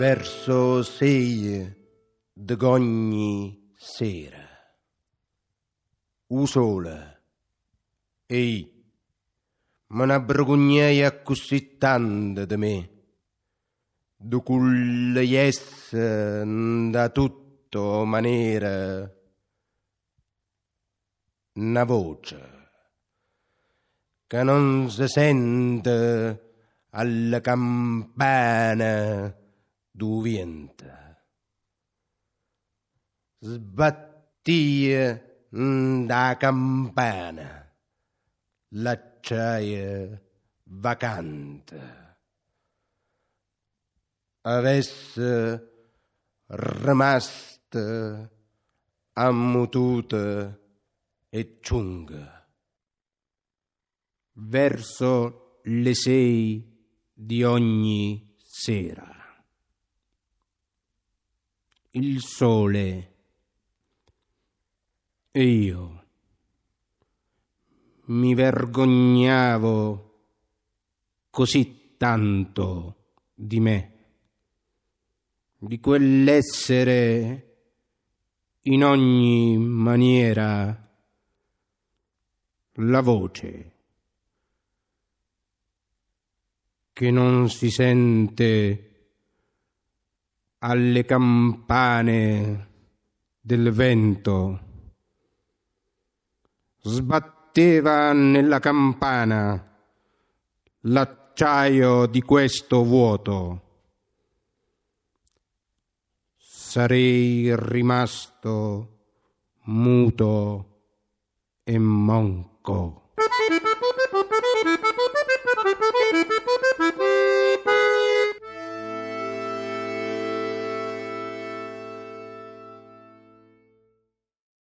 verso sei d'ogni sera. U sole, ehi, me n'abbergognai così tanto di me, du culle yes da tutto maniera, una voce che non si sente alla campana du vento. Sbattia da campana l'acciaia vacante. Avesse rimasto ammututa e ciunga verso le sei di ogni sera. Il sole. E io mi vergognavo così tanto di me, di quell'essere in ogni maniera la voce che non si sente alle campane del vento. Sbatteva nella campana l'acciaio di questo vuoto. Sarei rimasto muto e monco.